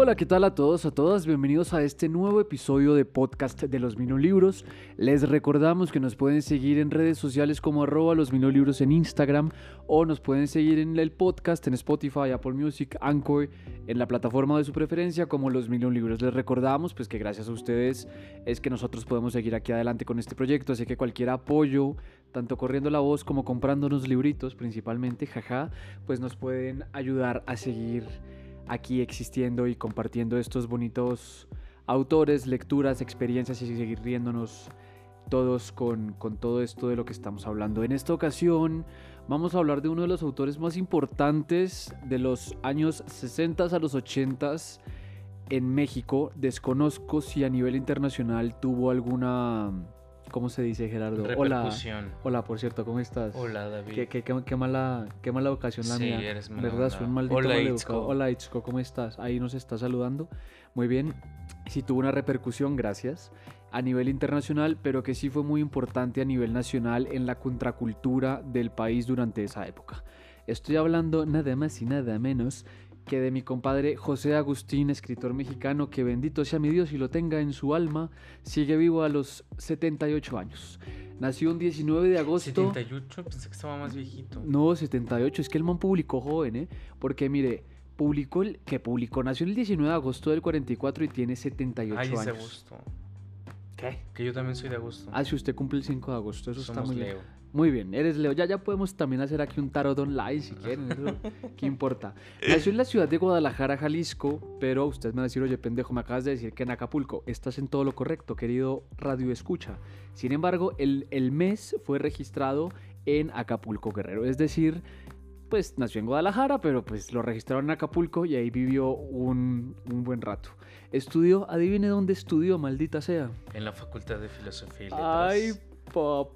Hola, ¿qué tal a todos, a todas? Bienvenidos a este nuevo episodio de podcast de los Libros. Les recordamos que nos pueden seguir en redes sociales como arroba los Libros en Instagram o nos pueden seguir en el podcast en Spotify, Apple Music, Anchor, en la plataforma de su preferencia como los Libros. Les recordamos pues que gracias a ustedes es que nosotros podemos seguir aquí adelante con este proyecto, así que cualquier apoyo, tanto corriendo la voz como comprándonos libritos principalmente, jaja, pues nos pueden ayudar a seguir aquí existiendo y compartiendo estos bonitos autores, lecturas, experiencias y seguir riéndonos todos con, con, todo esto de lo que estamos hablando. En esta ocasión vamos a hablar de uno de los autores más importantes de los años 60 a los 80 en México. Desconozco si a nivel internacional tuvo alguna ¿Cómo se dice, Gerardo? Hola. Hola, por cierto, ¿cómo estás? Hola, David. Qué, qué, qué, mala, qué mala ocasión la sí, mía. eres ¿Verdad? Soy un maldito Hola, Itzko. Hola, Itzko, ¿cómo estás? Ahí nos está saludando. Muy bien. Sí tuvo una repercusión, gracias, a nivel internacional, pero que sí fue muy importante a nivel nacional en la contracultura del país durante esa época. Estoy hablando nada más y nada menos que de mi compadre José Agustín, escritor mexicano, que bendito sea mi Dios y lo tenga en su alma, sigue vivo a los 78 años. Nació un 19 de agosto. 78, pensé que estaba más viejito. No, 78, es que el man publicó joven, ¿eh? Porque mire, publicó el que publicó, nació el 19 de agosto del 44 y tiene 78 Ay, años. es de agosto. ¿Qué? Que yo también soy de agosto. Ah, si usted cumple el 5 de agosto, eso Somos está muy Leo. bien. Muy bien, eres Leo. Ya, ya podemos también hacer aquí un tarot online si quieren. Eso, ¿Qué importa? Nació en la ciudad de Guadalajara, Jalisco, pero usted me va a decir, oye, pendejo, me acabas de decir que en Acapulco. Estás en todo lo correcto, querido Radio Escucha. Sin embargo, el, el mes fue registrado en Acapulco, Guerrero. Es decir, pues nació en Guadalajara, pero pues lo registraron en Acapulco y ahí vivió un, un buen rato. Estudió, adivine dónde estudió, maldita sea. En la Facultad de Filosofía y Letras. Ay, papá,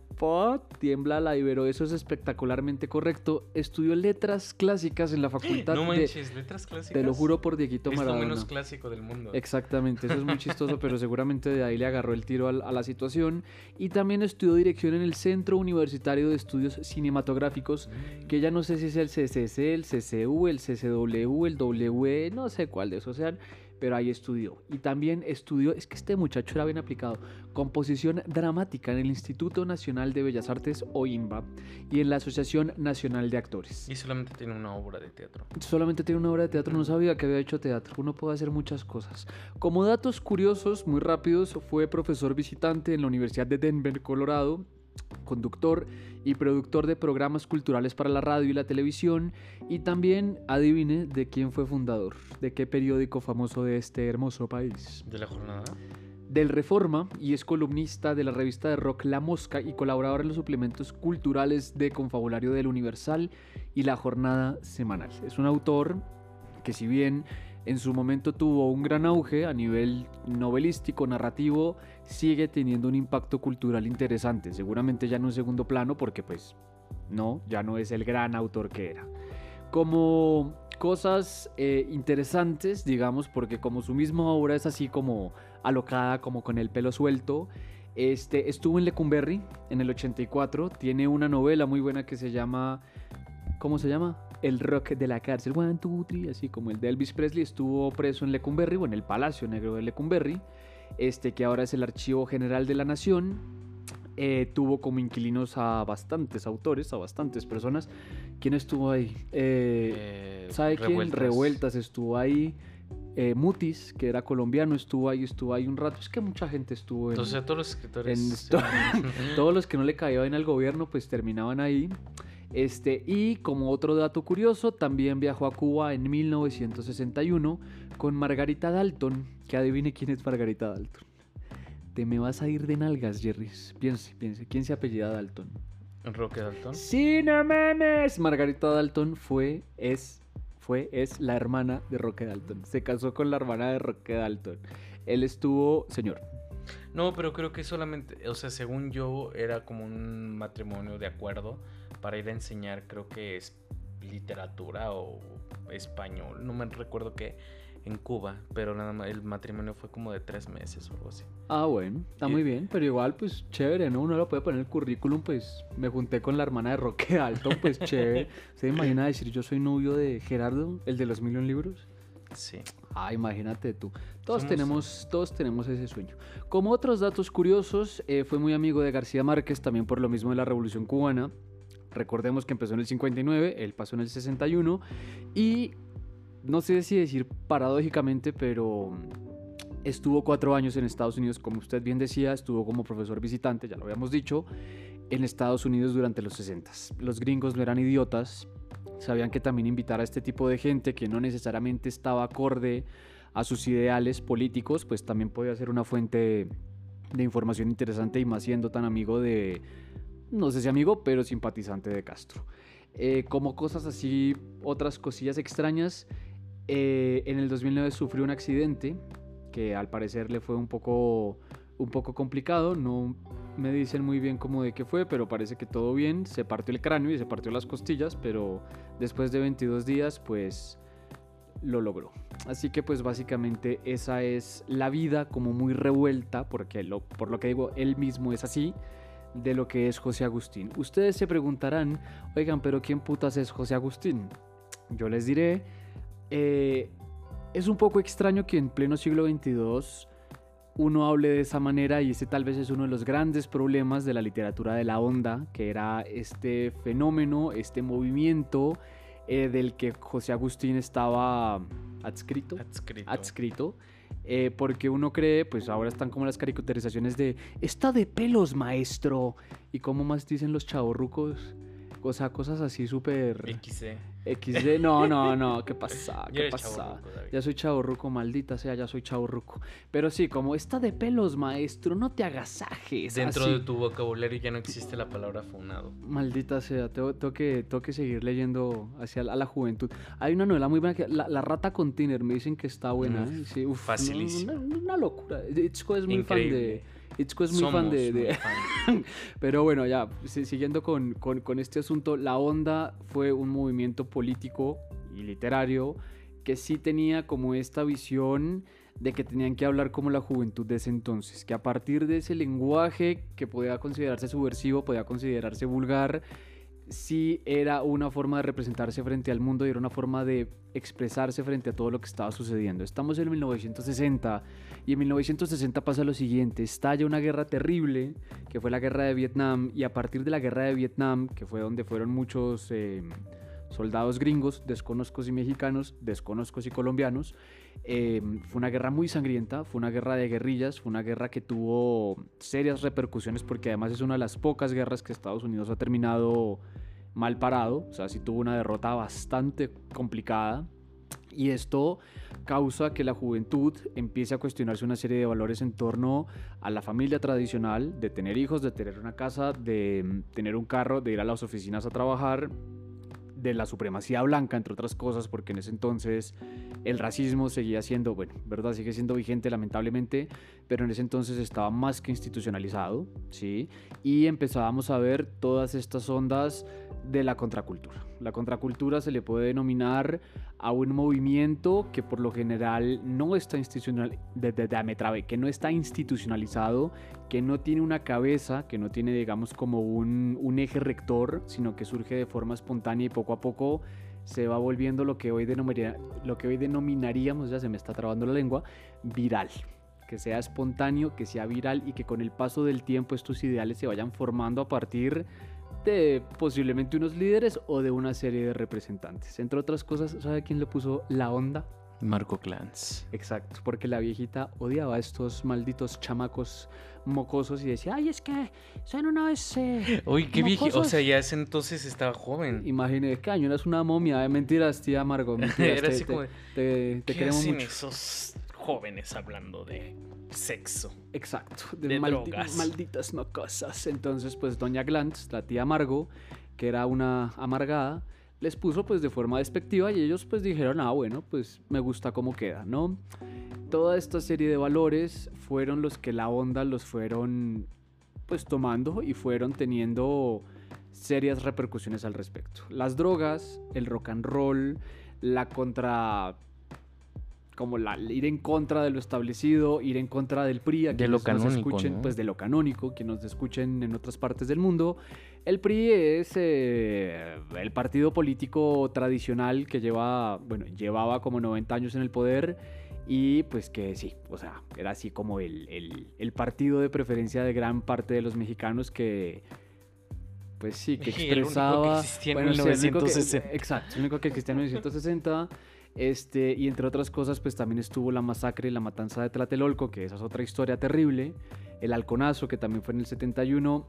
tiembla la Ibero, eso es espectacularmente correcto. Estudió letras clásicas en la facultad no de... manches, letras clásicas. Te lo juro por Dieguito Es lo Maradona. menos clásico del mundo. Exactamente, eso es muy chistoso, pero seguramente de ahí le agarró el tiro a, la situación. Y también estudió dirección en el Centro Universitario de Estudios Cinematográficos, que ya no sé si es el CCC, el CCU, el CCW, el WE, no sé cuál de esos sean, pero ahí estudió. Y también estudió, es que este muchacho era bien aplicado, composición dramática en el Instituto Nacional de Bellas Artes, OINBA, y en la Asociación Nacional de Actores. Y solamente tiene una obra de teatro. Solamente tiene una obra de teatro, no sabía que había hecho teatro. Uno puede hacer muchas cosas. Como datos curiosos, muy rápidos, fue profesor visitante en la Universidad de Denver, Colorado, conductor y productor de programas culturales para la radio y la televisión. Y también, adivine, de quién fue fundador, de qué periódico famoso de este hermoso país. ¿De la jornada? Del Reforma y es columnista de la revista de rock La Mosca y colaborador en los suplementos culturales de Confabulario del Universal y La Jornada Semanal. Es un autor que si bien en su momento tuvo un gran auge a nivel novelístico, narrativo, sigue teniendo un impacto cultural interesante. Seguramente ya en un segundo plano porque pues no, ya no es el gran autor que era. Como cosas eh, interesantes, digamos, porque como su misma obra es así como alocada, como con el pelo suelto, este, estuvo en Lecumberri en el 84, tiene una novela muy buena que se llama, ¿cómo se llama? El rock de la cárcel, one, two, three, así como el de Elvis Presley, estuvo preso en Lecumberri, o en el Palacio Negro de Lecumberri, este que ahora es el Archivo General de la Nación, eh, tuvo como inquilinos a bastantes autores, a bastantes personas. ¿Quién estuvo ahí? Eh, Eh, ¿Sabe quién? Revueltas. Revueltas estuvo ahí. Eh, Mutis, que era colombiano, estuvo ahí, estuvo ahí un rato. Es que mucha gente estuvo en, Entonces, a todos los escritores. en todos los que no le caían bien al gobierno, pues terminaban ahí. Este, y como otro dato curioso, también viajó a Cuba en 1961 con Margarita Dalton. Que adivine quién es Margarita Dalton. Te me vas a ir de nalgas, Jerry. Piense, piense. ¿Quién se apellida Dalton? Roque Dalton. ¡Sí, no mames! Margarita Dalton fue, es, fue, es la hermana de Roque Dalton. Se casó con la hermana de Roque Dalton. Él estuvo, señor, No, pero creo que solamente, o sea, según yo, era como un matrimonio de acuerdo para ir a enseñar, creo que es literatura o español, no me recuerdo qué, en Cuba, pero nada más el matrimonio fue como de tres meses o algo así. Ah, bueno, está muy bien, pero igual, pues chévere, ¿no? Uno lo puede poner en el currículum, pues me junté con la hermana de Roque Alto, pues chévere. ¿Se imagina decir yo soy novio de Gerardo, el de los Million Libros? Sí. Ah, imagínate tú. Todos Somos- tenemos, todos tenemos ese sueño. Como otros datos curiosos, eh, fue muy amigo de García Márquez, también por lo mismo de la Revolución Cubana. Recordemos que empezó en el 59, él pasó en el 61 y no sé si decir paradójicamente, pero estuvo cuatro años en Estados Unidos, como usted bien decía, estuvo como profesor visitante, ya lo habíamos dicho, en Estados Unidos durante los 60. Los gringos no eran idiotas, sabían que también invitar a este tipo de gente que no necesariamente estaba acorde a sus ideales políticos, pues también podía ser una fuente de información interesante y más siendo tan amigo de, no sé si amigo, pero simpatizante de Castro. Eh, como cosas así, otras cosillas extrañas, eh, en el 2009 sufrió un accidente que al parecer le fue un poco, un poco complicado, no me dicen muy bien cómo de qué fue, pero parece que todo bien, se partió el cráneo y se partió las costillas, pero después de 22 días pues lo logró. Así que pues básicamente esa es la vida como muy revuelta, porque lo, por lo que digo, él mismo es así, de lo que es José Agustín. Ustedes se preguntarán, oigan, pero ¿quién putas es José Agustín? Yo les diré, eh, es un poco extraño que en pleno siglo XXII uno hable de esa manera y ese tal vez es uno de los grandes problemas de la literatura de la onda, que era este fenómeno, este movimiento eh, del que José Agustín estaba adscrito. Adscrito. adscrito eh, porque uno cree, pues ahora están como las caricaturizaciones de está de pelos, maestro. Y como más dicen los chavorrucos, o sea, cosas así súper XC. XD. No, no, no, ¿qué pasa? ¿Qué pasa? Ya soy chavorruco, maldita sea, ya soy chavorruco. Pero sí, como está de pelos, maestro, no te agasajes. Dentro así. de tu vocabulario ya no existe la palabra funado. Maldita sea, tengo, tengo que, tengo que seguir leyendo hacia la, a la juventud. Hay una novela muy buena que la, la rata con Tiner me dicen que está buena. Mm. Sí, uf, no, facilísimo. Una, una locura. Itzko es muy fan de. Itzko es muy fan de. de- muy fan. Pero bueno, ya, si- siguiendo con, con- con este asunto, la onda fue un movimiento político y literario que sí tenía como esta visión de que tenían que hablar como la juventud de ese entonces, que a partir de ese lenguaje que podía considerarse subversivo, podía considerarse vulgar, sí era una forma de representarse frente al mundo y era una forma de expresarse frente a todo lo que estaba sucediendo. Estamos en 1960 y en 1960 pasa lo siguiente, estalla una guerra terrible, que fue la guerra de Vietnam, y a partir de la guerra de Vietnam, que fue donde fueron muchos eh, soldados gringos, desconozcos y mexicanos, desconozcos y colombianos, eh, fue una guerra muy sangrienta, fue una guerra de guerrillas, fue una guerra que tuvo serias repercusiones porque además es una de las pocas guerras que Estados Unidos ha terminado mal parado, o sea, sí tuvo una derrota bastante complicada. Y esto causa que la juventud empiece a cuestionarse una serie de valores en torno a la familia tradicional, de tener hijos, de tener una casa, de mm, tener un carro, de ir a las oficinas a trabajar, de la supremacía blanca, entre otras cosas, porque en ese entonces el racismo seguía siendo, bueno, verdad, sigue siendo vigente lamentablemente, pero en ese entonces estaba más que institucionalizado, ¿sí? Y empezábamos a ver todas estas ondas de la contracultura. La contracultura se le puede denominar a un movimiento que por lo general no está institucional, de, de- de- me trabé, que no está institucionalizado, que no tiene una cabeza, que no tiene digamos como un, eje rector, sino que surge de forma espontánea y poco a poco se va volviendo lo que hoy denominaríamos, ya se me está trabando la lengua, viral. Que sea espontáneo, que sea viral y que con el paso del tiempo estos ideales se vayan formando a partir de posiblemente unos líderes o de una serie de representantes. Entre otras cosas, ¿sabe quién le puso la onda? Marco Clans. Exacto, porque la viejita odiaba a estos malditos chamacos mocosos y decía, ay, es que son unos... Eh, Uy, qué viejo. O mocosos". sea, ya ese entonces estaba joven. Imagínate, que año eras una momia, de mentiras, tía Margo, mentiras, Era te, así te- como te- te ¿Qué queremos mucho. esos jóvenes hablando de sexo? Exacto, de, de maldi- drogas. malditas mocosas. Entonces, pues doña Glantz, la tía Margo, que era una amargada, les puso pues de forma despectiva y ellos pues dijeron, ah, bueno, pues me gusta cómo queda, ¿no? Toda esta serie de valores fueron los que la onda los fueron pues tomando y fueron teniendo serias repercusiones al respecto. Las drogas, el rock and roll, la contra como la, ir en contra de lo establecido, ir en contra del PRI, a De lo canónico, escuchen, ¿no? pues de lo canónico, que nos escuchen en otras partes del mundo. El PRI es eh, el partido político tradicional que lleva, bueno, llevaba como 90 años en el poder y pues que sí, o sea, era así como el, el- el partido de preferencia de gran parte de los mexicanos que, pues sí, que Y el único que expresaba... existía en sí, el único que- 1960. exacto, el único que existía en 1960. Este, y entre otras cosas, pues también estuvo la masacre y la matanza de Tlatelolco, que esa es otra historia terrible. El Halconazo, que también fue en el 71.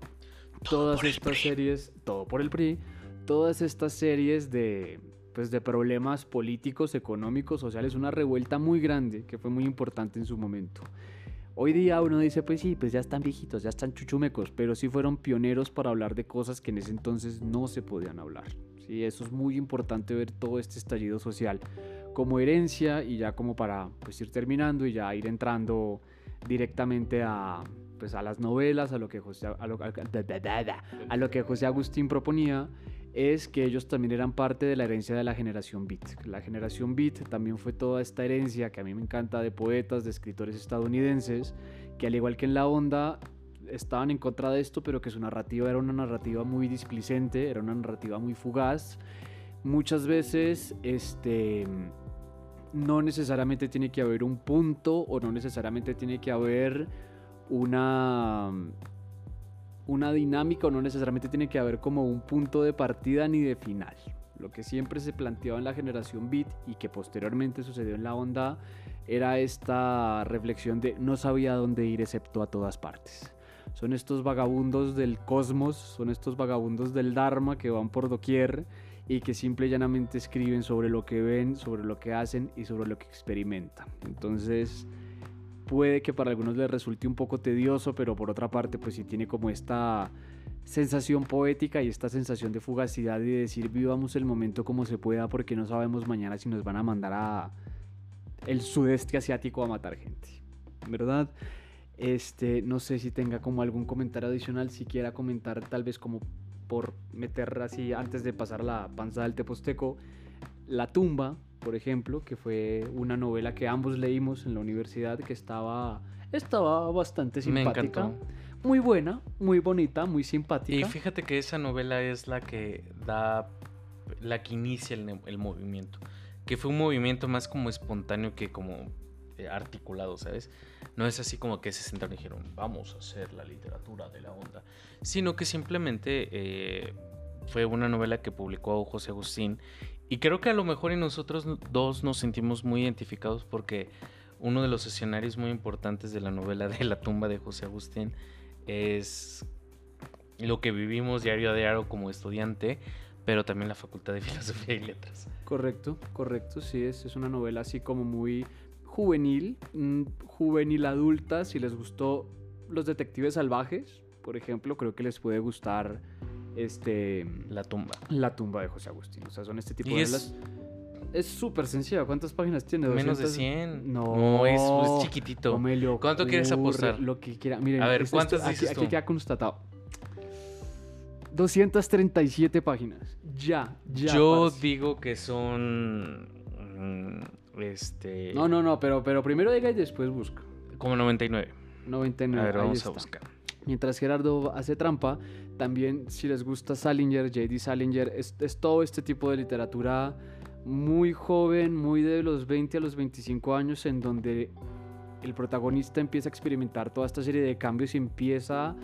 Todas estas series, todo por el PRI, todas estas series de, pues, de problemas políticos, económicos, sociales, una revuelta muy grande que fue muy importante en su momento. Hoy día uno dice, pues sí, pues ya están viejitos, ya están chuchumecos, pero sí fueron pioneros para hablar de cosas que en ese entonces no se podían hablar. Sí, eso es muy importante ver todo este estallido social como herencia y ya como para pues ir terminando y ya ir entrando directamente a pues a las novelas, a lo que a lo que José Agustín proponía es que ellos también eran parte de la herencia de la generación Beat. La generación Beat también fue toda esta herencia que a mí me encanta de poetas, de escritores estadounidenses, que al igual que en la onda estaban en contra de esto, pero que su narrativa era una narrativa muy displicente, era una narrativa muy fugaz. Muchas veces, este, no necesariamente tiene que haber un punto o no necesariamente tiene que haber una una dinámica o no necesariamente tiene que haber como un punto de partida ni de final. Lo que siempre se planteaba en la generación Beat y que posteriormente sucedió en la onda era esta reflexión de no sabía dónde ir excepto a todas partes. Son estos vagabundos del cosmos, son estos vagabundos del Dharma que van por doquier y que simple y llanamente escriben sobre lo que ven, sobre lo que hacen y sobre lo que experimentan. Entonces, puede que para algunos les resulte un poco tedioso, pero por otra parte, pues sí tiene como esta sensación poética y esta sensación de fugacidad y de decir vivamos el momento como se pueda porque no sabemos mañana si nos van a mandar a el sudeste asiático a matar gente, ¿verdad? Este, no sé si tenga como algún comentario adicional, si quiera comentar tal vez como por meter así antes de pasar a la panza del teposteco, La tumba, por ejemplo, que fue una novela que ambos leímos en la universidad que estaba estaba bastante Me simpática. encantó. Muy buena, muy bonita, muy simpática. Y fíjate que esa novela es la que da, la que inicia el, el movimiento. Que fue un movimiento más como espontáneo que como articulado, ¿sabes? No es así como que se sentaron y dijeron, vamos a hacer la literatura de la onda. Sino que simplemente eh, fue una novela que publicó José Agustín. Y creo que a lo mejor y nosotros dos nos sentimos muy identificados porque uno de los escenarios muy importantes de la novela de La tumba de José Agustín es lo que vivimos diario a diario como estudiante, pero también la Facultad de Filosofía y Letras. Correcto, correcto, sí, es, es una novela así como muy juvenil, mm, juvenil adulta, si les gustó Los Detectives Salvajes, por ejemplo, creo que les puede gustar este La tumba. La tumba de José Agustín, o sea, son este tipo Y de es-. Es súper sencilla, ¿cuántas páginas tiene? Menos de 200? 100. No, es, es chiquitito. No ¿Cuánto quieres apostar? Lo que quiera. Miren, A ver, esto- ¿cuántas aquí, dices aquí tú? queda constatado. 237 páginas. Ya, ya. Yo parce. digo que son. Este. No, no, no, pero, pero primero diga y después busca. Como 99. 99. A ver, vamos está. a buscar. Mientras Gerardo hace trampa, también si les gusta Salinger, J.D. Salinger, es, es todo este tipo de literatura muy joven, muy de los 20 a los 25 años, en donde el protagonista empieza a experimentar toda esta serie de cambios y empieza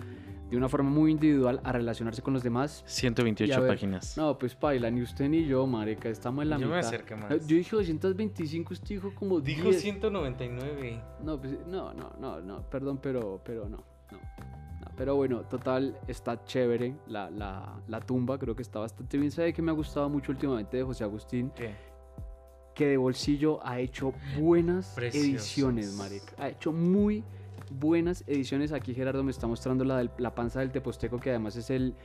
de una forma muy individual a relacionarse con los demás. Y 128 a ver, páginas. No, pues paila, ni usted ni yo, marica, estamos en la Yo me mitad. acerqué más. Yo dije 225, usted dijo como Dijo 10. 199. No, pues, no, no, no, no, perdón, pero, pero no, no, no. Pero bueno, total, está chévere la, la, la tumba, creo que está bastante bien. ¿Sabe que me ha gustado mucho últimamente de José Agustín? ¿Qué? Que de bolsillo ha hecho buenas Preciosas. ediciones, marica. Ha hecho muy buenas ediciones. Aquí Gerardo me está mostrando la, del- la panza del Teposteco, que además es el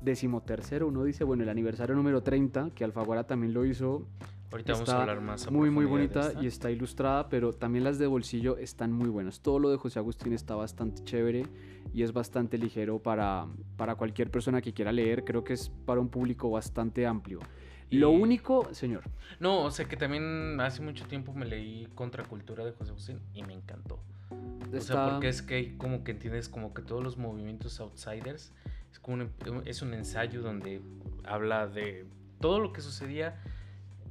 decimotercero. Uno dice, bueno, el aniversario número 30, que Alfaguara también lo hizo. Ahorita vamos a hablar más. a muy, muy bonita y está ilustrada, pero también las de bolsillo están muy buenas. Todo lo de José Agustín está bastante chévere y es bastante ligero para, para cualquier persona que quiera leer. Creo que es para un público bastante amplio. Lo único, señor, No, o sea que también hace mucho tiempo me leí Contracultura de José Agustín y me encantó. O sea, porque es que como que entiendes como que todos los movimientos outsiders es como un, es un ensayo donde habla de todo lo que sucedía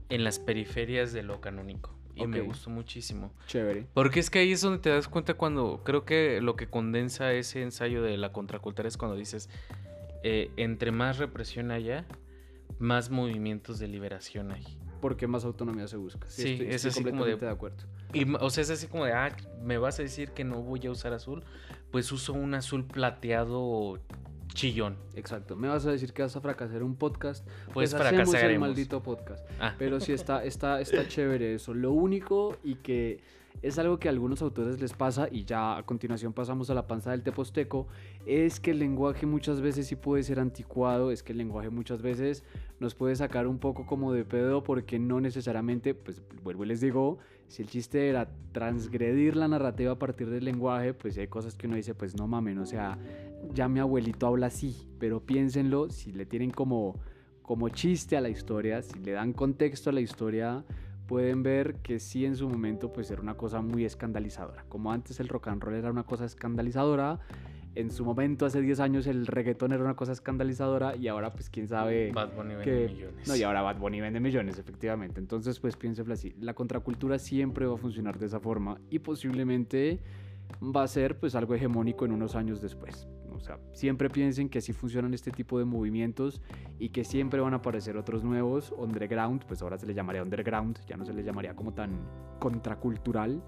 en las periferias de lo canónico. Y me Ok. gustó muchísimo. chévere. Porque es que ahí es donde te das cuenta cuando creo que lo que condensa ese ensayo de la contracultura es cuando dices, eh, entre más represión haya, más movimientos de liberación hay. Porque más autonomía se busca. Sí, estoy, es estoy así como de- completamente de acuerdo. Y, o sea, es así como de, ah, me vas a decir que no voy a usar azul, pues uso un azul plateado chillón. Exacto. Me vas a decir que vas a fracasar un podcast. Pues hacemos el maldito podcast. Ah, Pero sí está, está, está chévere eso. Lo único y que es algo que a algunos autores les pasa, y ya a continuación pasamos a la panza del teposteco, es que el lenguaje muchas veces sí puede ser anticuado, es que el lenguaje muchas veces nos puede sacar un poco como de pedo porque no necesariamente, pues vuelvo y les digo, si el chiste era transgredir la narrativa a partir del lenguaje, pues hay cosas que uno dice, pues no mamen, o sea, ya mi abuelito habla así, pero piénsenlo, si le tienen como, como chiste a la historia, si le dan contexto a la historia, pueden ver que sí en su momento pues era una cosa muy escandalizadora. Como antes el rock and roll era una cosa escandalizadora, en su momento hace 10 años el reggaetón era una cosa escandalizadora y ahora pues quién sabe... Bad Bunny vende que- millones. No, y ahora Bad Bunny vende millones, efectivamente. Entonces, pues piénselo así. La contracultura siempre va a funcionar de esa forma y posiblemente va a ser pues algo hegemónico en unos años después. O sea, siempre piensen que así funcionan este tipo de movimientos y que siempre van a aparecer otros nuevos, underground, pues ahora se le llamaría underground, ya no se le llamaría como tan contracultural.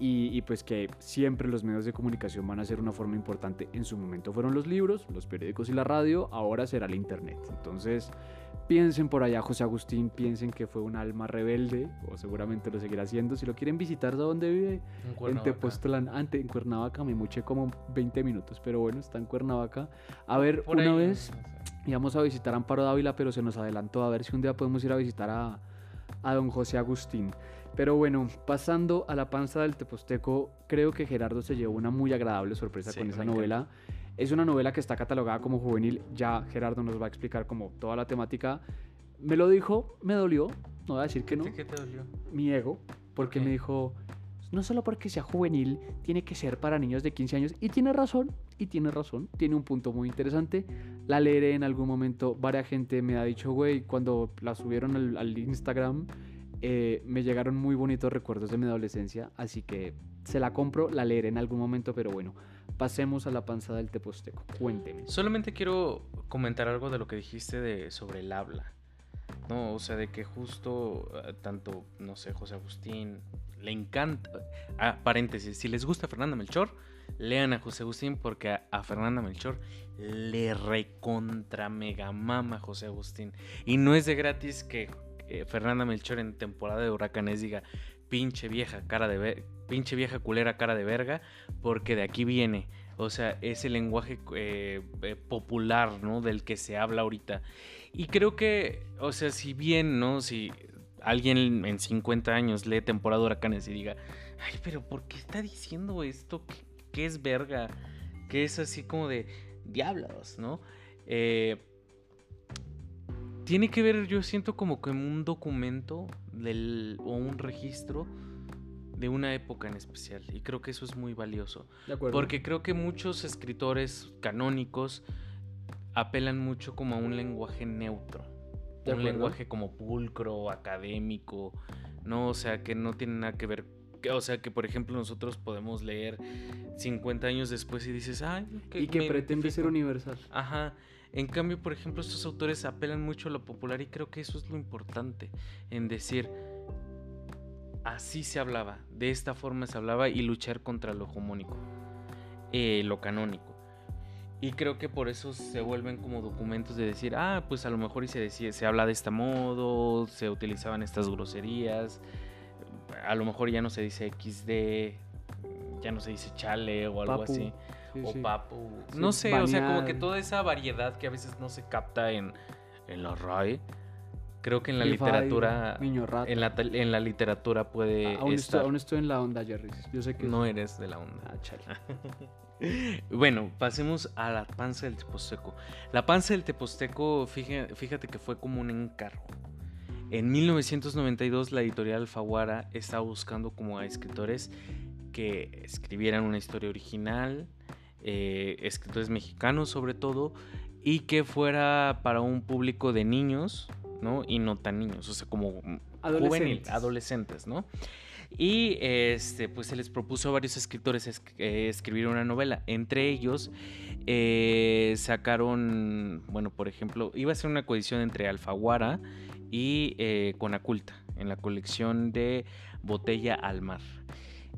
Y, y pues que siempre los medios de comunicación van a ser una forma importante. En su momento fueron los libros, los periódicos y la radio, ahora será el internet. Entonces, piensen por allá, José Agustín, piensen que fue un alma rebelde, o seguramente lo seguirá haciendo. Si lo quieren visitar, ¿a dónde vive? En En Cuernavaca. Tepoztlán, ante, en Cuernavaca, me muché como 20 minutos, pero bueno, está en Cuernavaca. A ver, Por una ahí, vez íbamos a visitar a Amparo Dávila, pero se nos adelantó. A ver si un día podemos ir a visitar a, a don José Agustín. Pero bueno, pasando a la panza del Teposteco, creo que Gerardo se llevó una muy agradable sorpresa Sí, con esa novela. Es una novela que está catalogada como juvenil. Ya Gerardo nos va a explicar como toda la temática. Me lo dijo, me dolió. No voy a decir que ¿Qué, no qué te dolió? mi ego, porque me dijo, no solo porque sea juvenil, tiene que ser para niños de 15 años. Y tiene razón, y tiene razón, tiene un punto muy interesante. La leeré en algún momento. Varia gente me ha dicho, güey, cuando la subieron al, Instagram, eh, me llegaron muy bonitos recuerdos de mi adolescencia. Así que se la compro, la leeré en algún momento, pero bueno. Pasemos a la panza del teposteco. Cuénteme. Solamente quiero comentar algo de lo que dijiste de, sobre el habla. No, o sea, de que justo eh, tanto, no sé, José Agustín, le encanta. Ah, paréntesis, si les gusta Fernanda Melchor, lean a José Agustín porque a, Fernanda Melchor le recontra mega mama José Agustín. Y no es de gratis que eh, Fernanda Melchor en temporada de huracanes diga pinche vieja cara de pinche vieja culera cara de verga, porque de aquí viene. O sea, ese lenguaje eh, eh, popular, ¿no? Del que se habla ahorita. Y creo que, o sea, si bien, ¿no? Si alguien en 50 años lee temporada de huracanes y diga, ay, pero ¿por qué está diciendo esto? ¿Qué, qué es verga? Que es así como de diablos, ¿no? Eh, tiene que ver, yo siento como que un documento del, o un registro de una época en especial. Y creo que eso es muy valioso. De acuerdo. Porque creo que muchos escritores canónicos apelan mucho como a un lenguaje neutro. De un acuerdo. lenguaje como pulcro, académico, ¿no? O sea, que no tiene nada que ver. que- o sea, que por ejemplo nosotros podemos leer 50 años después y dices, ay, y que pretende ser identifico". universal. Ajá. En cambio, por ejemplo, estos autores apelan mucho a lo popular y creo que eso es lo importante en decir, así se hablaba, de esta forma se hablaba y luchar contra lo hegemónico, eh, lo canónico. Y creo que por eso se vuelven como documentos de decir, ah, pues a lo mejor y se, decía, se habla de este modo, se utilizaban estas groserías, a lo mejor ya no se dice XD, ya no se dice chale o algo Papu. así. Sí, o sí. papu. Sí, no sé, o sea, como que toda esa variedad que a veces no se capta en, en la RAE. Creo que en la literatura. Niño rata. En la, en la literatura puede aún, estoy, estar. aún estoy en la onda, Jerry. Yo sé que... No eres de la onda. Ah, chale. Bueno, pasemos a la panza del Teposteco. La panza del Teposteco, fíjate, fíjate que fue como un encargo. En 1992 la editorial Alfaguara estaba buscando como a escritores que escribieran una historia original, eh, escritores mexicanos sobre todo, y que fuera para un público de niños, ¿no? Y no tan niños, o sea, como juvenil, Adolescentes. adolescentes, ¿no? Y este, pues se les propuso a varios escritores es- eh, escribir una novela. Entre ellos eh, sacaron, bueno, por ejemplo, iba a ser una coedición entre Alfaguara y eh, Conaculta en la colección de Botella al Mar.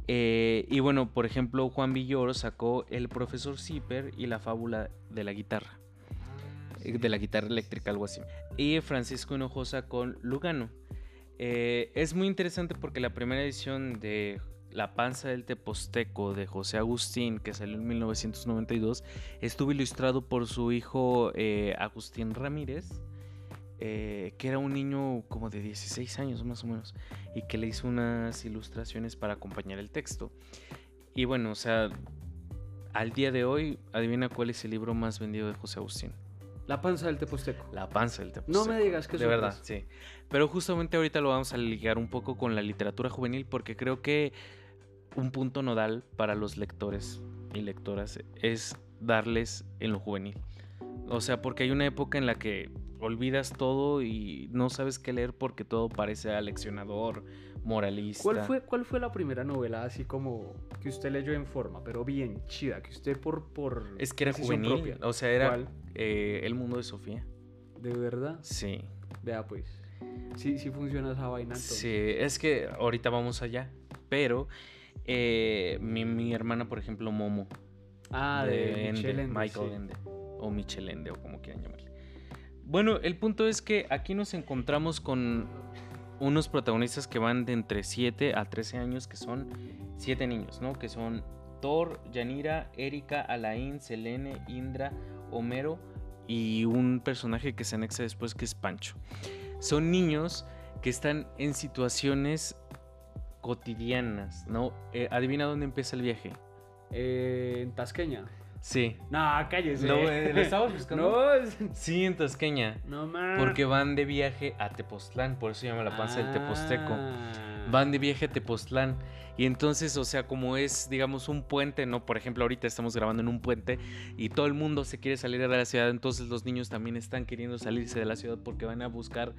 Y bueno, por ejemplo, Juan Villoro sacó El profesor Zipper y la fábula de la guitarra. eh, De la guitarra eléctrica, algo así. Y Francisco Hinojosa con Lugano. Eh, es muy interesante porque la primera edición de La panza del Teposteco de José Agustín, que salió en 1992, estuvo ilustrado por su hijo eh, Agustín Ramírez, eh, que era un niño como de 16 años más o menos, y que le hizo unas ilustraciones para acompañar el texto. Y bueno, o sea, al día de hoy, adivina cuál es el libro más vendido de José Agustín. La panza del Teposteco. La panza del Teposteco. No me digas que De eso verdad, es. sí. Pero justamente ahorita lo vamos a ligar un poco con la literatura juvenil porque creo que un punto nodal para los lectores y lectoras es darles en lo juvenil. O sea, porque hay una época en la que olvidas todo y no sabes qué leer porque todo parece aleccionador, moralista. ¿Cuál fue, ¿Cuál fue la primera novela así como que usted leyó en forma, pero bien chida, que usted por... por Es que era juvenil. propia? O sea, era eh, El mundo de Sofía. ¿De verdad? Sí. Vea pues. Sí, sí funciona esa vaina entonces. Sí, es que ahorita vamos allá. Pero eh, mi, mi hermana, por ejemplo, Momo. Ah, de, Ende, Michel Ende, Michael sí. Ende. O Michel Ende, o como quieran llamarle. Bueno, el punto es que aquí nos encontramos con unos protagonistas que van de entre 7 a 13 años, que son 7 niños, ¿no? Que son Thor, Yanira, Erika, Alain, Selene, Indra, Homero y un personaje que se anexa después que es Pancho. Son niños que están en situaciones cotidianas, ¿no? Eh, adivina dónde empieza el viaje. Eh, en Tasqueña. Sí. No, cállese. ¿Lo, eh, lo estabas buscando? No, Sí, en Tasqueña. no más. Porque van de viaje a Tepoztlán, por eso se llama la panza del Teposteco. Van de viaje a Tepoztlán. Y entonces, o sea, como es, digamos, un puente, ¿no? Por ejemplo, ahorita estamos grabando en un puente y todo el mundo se quiere salir de la ciudad, entonces los niños también están queriendo salirse de la ciudad porque van a buscar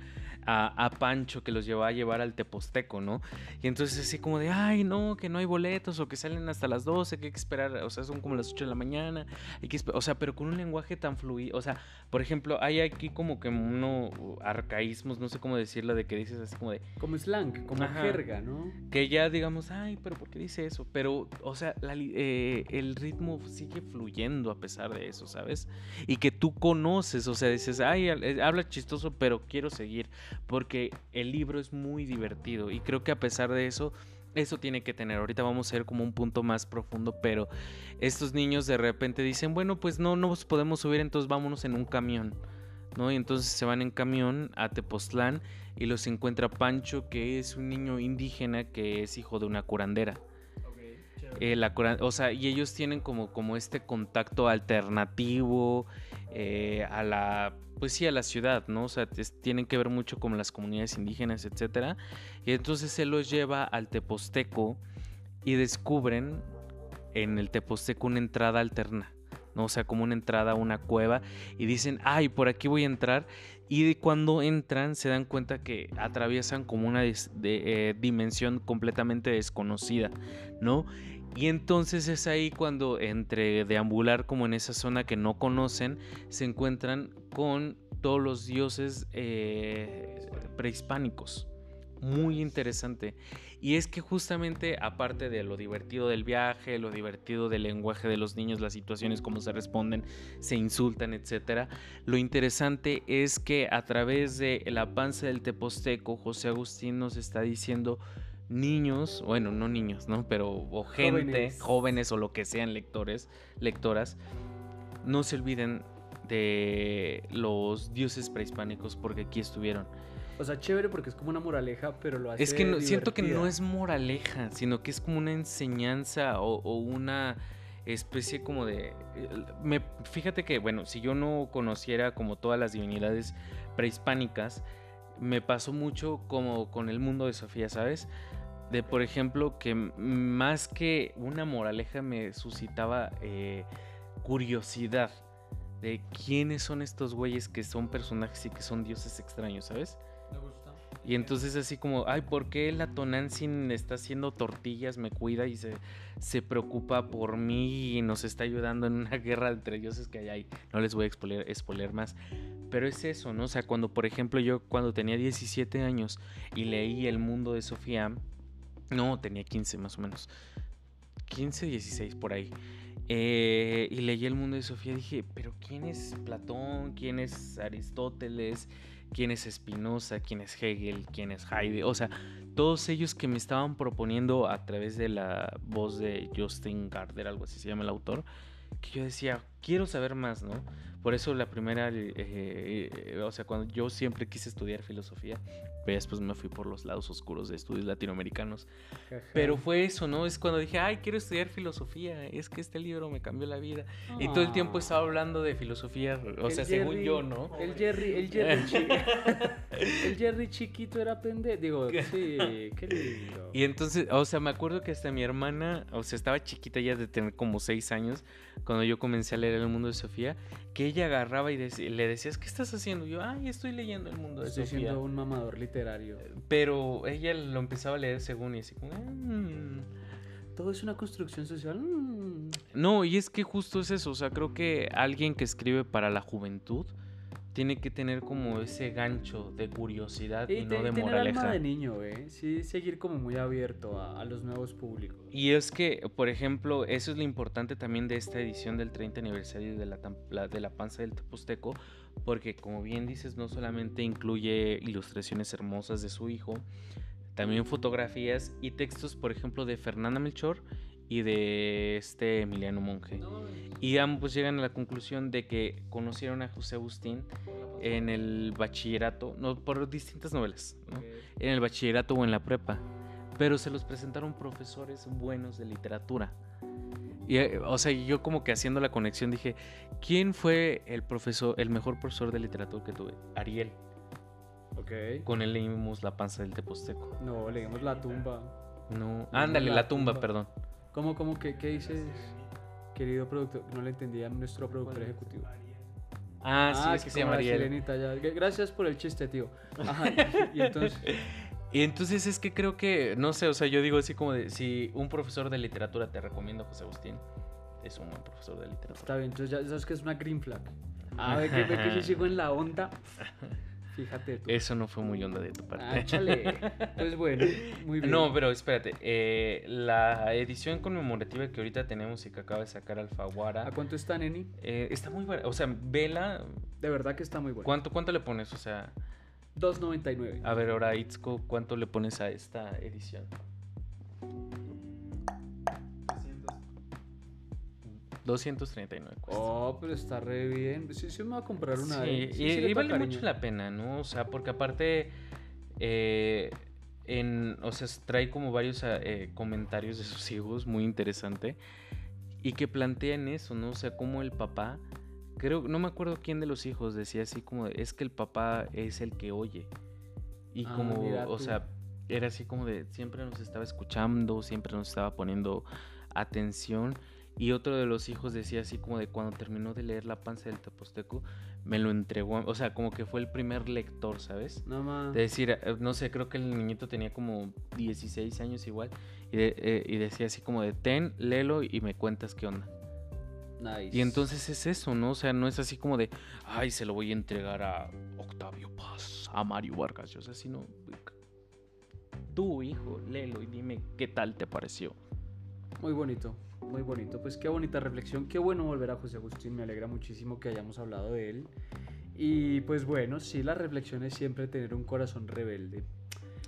a, a Pancho que los lleva a llevar al Teposteco, ¿no? Y entonces así como de, ay, no, que no hay boletos o que salen hasta las 12, que hay que esperar, o sea, son como las 8 de la mañana, hay que o sea, pero con un lenguaje tan fluido, o sea, por ejemplo, hay aquí como que uno arcaísmos, no sé cómo decirlo, de que dices así como de, Como slang, como Ajá. Jerga, ¿no? que ya digamos, ay, pero ¿por qué dice eso? Pero, o sea, la eh, el ritmo sigue fluyendo a pesar de eso, ¿sabes? Y que tú conoces, o sea, dices, ay, eh, habla chistoso, pero quiero seguir, porque el libro es muy divertido y creo que a pesar de eso... Eso tiene que tener. Ahorita vamos a ir como un punto más profundo, pero estos niños de repente dicen, bueno, pues no nos podemos subir, entonces vámonos en un camión. ¿no? Y entonces se van en camión a Tepoztlán y los encuentra Pancho, que es un niño indígena que es hijo de una curandera. Eh, la o sea, y ellos tienen como, como este contacto alternativo eh, a la, pues sí, a la ciudad, ¿no? O sea, es- tienen que ver mucho con las comunidades indígenas, etcétera. Y entonces él los lleva al Teposteco y descubren en el Teposteco una entrada alterna. ¿No? O sea, como una entrada a una cueva y dicen, ay, por aquí voy a entrar. Y de cuando entran se dan cuenta que atraviesan como una eh, dimensión completamente desconocida, ¿no? Y entonces es ahí cuando entre deambular como en esa zona que no conocen, se encuentran con todos los dioses eh, prehispánicos. Muy interesante. Y es que justamente aparte de lo divertido del viaje, lo divertido del lenguaje de los niños, las situaciones, cómo se responden, se insultan, etcétera, lo interesante es que a través de la panza del Teposteco, José Agustín nos está diciendo niños, bueno, no niños, ¿no? Pero o gente, jóvenes, o lo que sean lectores, lectoras, no se olviden de los dioses prehispánicos porque aquí estuvieron. O sea, chévere porque es como una moraleja, pero lo hace Es que siento que no es moraleja, sino que es como una enseñanza o, una especie como de... Me, fíjate que, bueno, si yo no conociera como todas las divinidades prehispánicas, me pasó mucho como con el mundo de Sofía, ¿sabes? De, por ejemplo, que más que una moraleja me suscitaba eh, curiosidad de quiénes son estos güeyes que son personajes y que son dioses extraños, ¿sabes? Y entonces así como, ay, ¿por qué la Tonantzin está haciendo tortillas, me cuida y se, se preocupa por mí y nos está ayudando en una guerra entre dioses que hay ahí? No les voy a exponer, más. Pero es eso, ¿no? O sea, cuando, por ejemplo, yo cuando tenía 17 años y leí El mundo de Sofía, no, tenía 15 más o menos. 15, 16 por ahí. Eh, y leí El mundo de Sofía dije, pero ¿quién es Platón? ¿Quién es Aristóteles? ¿Quién es Spinoza? ¿Quién es Hegel? ¿Quién es Heide? O sea, todos ellos que me estaban proponiendo a través de la voz de Justin Gardner, algo así se llama el autor, que yo decía, quiero saber más, ¿no? Por eso la primera, eh, eh, o sea, cuando yo siempre quise estudiar filosofía, pero después me fui por los lados oscuros de estudios latinoamericanos. Pero fue eso, ¿no? Es cuando dije, ay, quiero estudiar filosofía, es que este libro me cambió la vida. Y todo el tiempo estaba hablando de filosofía, o sea, según yo, ¿no? El Jerry, el Jerry, el Jerry chiquito era pendejo, digo, sí, qué lindo. Y entonces, o sea, me acuerdo que hasta mi hermana, o sea, estaba chiquita ya de tener como seis años, cuando yo comencé a leer El Mundo de Sofía, que ella agarraba y le decías, ¿qué estás haciendo? yo, ay, estoy leyendo El Mundo de Sofía. Estoy siendo un mamador literario. Pero ella lo empezaba a leer según y así como, mm". todo es una construcción social. Mm". No, y es que justo es eso, o sea, creo que alguien que escribe para la juventud tiene que tener como ese gancho de curiosidad y, no de tener moraleja. alma de niño, ¿eh? Sí, seguir como muy abierto a, los nuevos públicos. Y es que, por ejemplo, eso es lo importante también de esta edición del 30 aniversario de la, de la panza del Teposteco, porque como bien dices, no solamente incluye ilustraciones hermosas de su hijo, también fotografías y textos, por ejemplo, de Fernanda Melchor y de este Emiliano Monge. Y ambos llegan a la conclusión de que conocieron a José Agustín en el bachillerato, no, por distintas novelas, en el bachillerato o en la prepa, pero se los presentaron profesores buenos de literatura. Y, eh, o sea, yo como que haciendo la conexión dije, ¿quién fue el profesor, el mejor profesor de literatura que tuve? Ariel. Ok. Con él leímos La panza del Teposteco. No, leímos La tumba. No, ándale, La, tumba, perdón. ¿Cómo, cómo, qué, qué dices, querido productor? No le entendía nuestro productor ejecutivo. Ah, sí, ah, es que, se llama Ariel. Gracias por el chiste, tío. Ajá, y, entonces... Y entonces es que creo que, no sé, o sea, yo digo así como de, si un profesor de literatura te recomiendo José Agustín, es un buen profesor de literatura. Está bien, entonces ya sabes que es una green flag. A ver, que, que yo sigo en la onda. Fíjate tú. Eso no fue muy onda de tu parte. Ah, chale. Pues bueno, muy bien. No, pero espérate. Eh, la edición conmemorativa que ahorita tenemos y que acaba de sacar Alfaguara. ¿A cuánto está, Neni? Eh, está muy buena. O sea, vela. De verdad que está muy buena. ¿Cuánto, cuánto le pones? O sea. 2.99. A ver, ahora, Itzko, ¿cuánto le pones a esta edición? 239 Oh, pero está re bien. Sí, sí me va a comprar una. Sí, y, vale mucho la pena, ¿no? O sea, porque aparte, eh, en, o sea, trae como varios eh, comentarios de sus hijos, muy interesante, y que plantean eso, ¿no? O sea, como el papá, creo, no me acuerdo quién de los hijos decía así como, es que el papá es el que oye. Y ah, como, o sea, era así como de, siempre nos estaba escuchando, siempre nos estaba poniendo atención y otro de los hijos decía así como de cuando terminó de leer La panza del Teposteco, me lo entregó, o sea, como que fue el primer lector, ¿sabes? No más. De decir, eh, no sé, creo que el niñito tenía como 16 años igual, y, eh, y decía así como de, ten, léelo y me cuentas qué onda. Nice. Y entonces es eso, ¿no? O sea, no es así como de, ay, se lo voy a entregar a Octavio Paz, a Mario Vargas, o sea, sino, tú, hijo, léelo y dime qué tal te pareció. Muy bonito muy bonito. Pues qué bonita reflexión, qué bueno volver a José Agustín, me alegra muchísimo que hayamos hablado de él. Y pues bueno, sí, la reflexión es siempre tener un corazón rebelde.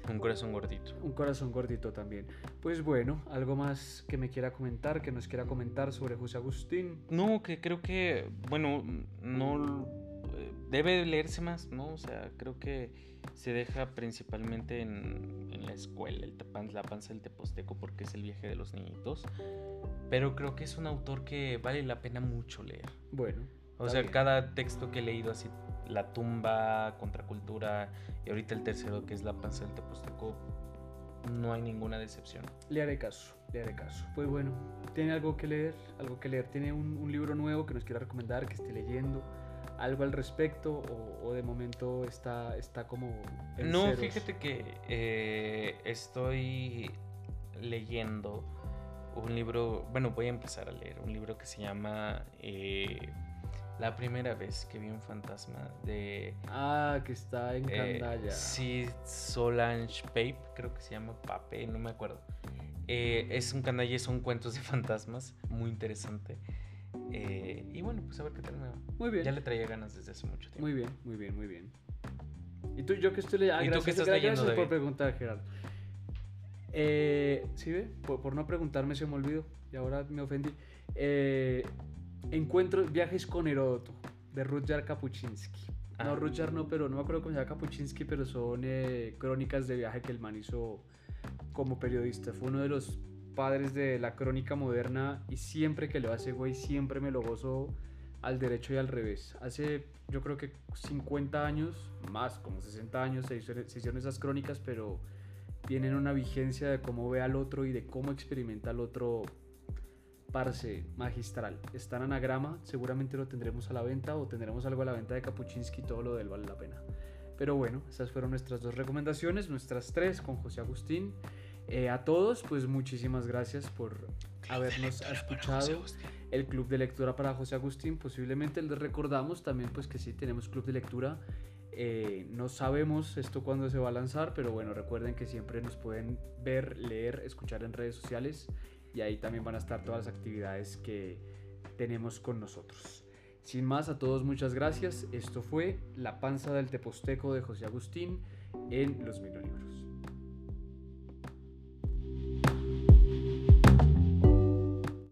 Un corazón gordito. Un corazón gordito también. Pues bueno, algo más que me quiera comentar, que nos quiera comentar sobre José Agustín. No, que creo que, bueno, no eh, debe leerse más, ¿no? O sea, creo que se deja principalmente en, en la escuela, el la panza del teposteco, porque es el viaje de los niñitos. Pero creo que es un autor que vale la pena mucho leer. Bueno. O sea, cada texto que he leído así, La tumba, Contracultura, y ahorita el tercero que es La panza del teposteco, no hay ninguna decepción. Le haré caso, le haré caso. Pues bueno, ¿tiene algo que leer? ¿Algo que leer? ¿Tiene un, un libro nuevo que nos quiera recomendar, que esté leyendo? Algo al respecto o, de momento está, está como... no, fíjate que eh, estoy leyendo un libro, bueno, voy a empezar a leer un libro que se llama eh, La primera vez que vi un fantasma de... Ah, que está en eh, Candaya. sí, Solange Pape, creo que se llama Pape, no me acuerdo. es un candalla, son cuentos de fantasmas, muy interesante. Eh, y bueno, pues a ver qué tal me va. Muy bien. Ya le traía ganas desde hace mucho tiempo. Muy bien, muy bien, muy bien. ¿Y tú, yo que estoy leyendo? ¿Y tú qué estás leyendo, gracias por preguntar, Gerardo. Eh, ¿Sí ve? Por, no preguntarme se me olvidó y ahora me ofendí. Eh, encuentros, viajes con Heródoto, de Rudyard Kapuczynski. No, ah. Rudyard no, pero no me acuerdo cómo se llama Kapuczynski, pero son eh, crónicas de viaje que el man hizo como periodista. Fue uno de los padres de la crónica moderna y siempre que lo hace, güey, siempre me lo gozo al derecho y al revés. Hace yo creo que 50 años, más como 60 años se, hicieron esas crónicas, pero tienen una vigencia de cómo ve al otro y de cómo experimenta al otro parce magistral. Está en anagrama, seguramente lo tendremos a la venta o tendremos algo a la venta de Kapuczynski, todo lo de él vale la pena. Pero bueno, esas fueron nuestras dos recomendaciones, nuestras tres con José Agustín. Eh, a todos, pues muchísimas gracias por habernos escuchado. El club de lectura para José Agustín, posiblemente les recordamos también pues que sí tenemos club de lectura. Eh, no sabemos esto cuándo se va a lanzar, pero bueno, recuerden que siempre nos pueden ver, leer, escuchar en redes sociales y ahí también van a estar todas las actividades que tenemos con nosotros. Sin más, a todos muchas gracias. Esto fue La panza del teposteco de José Agustín en Los Mil Libros.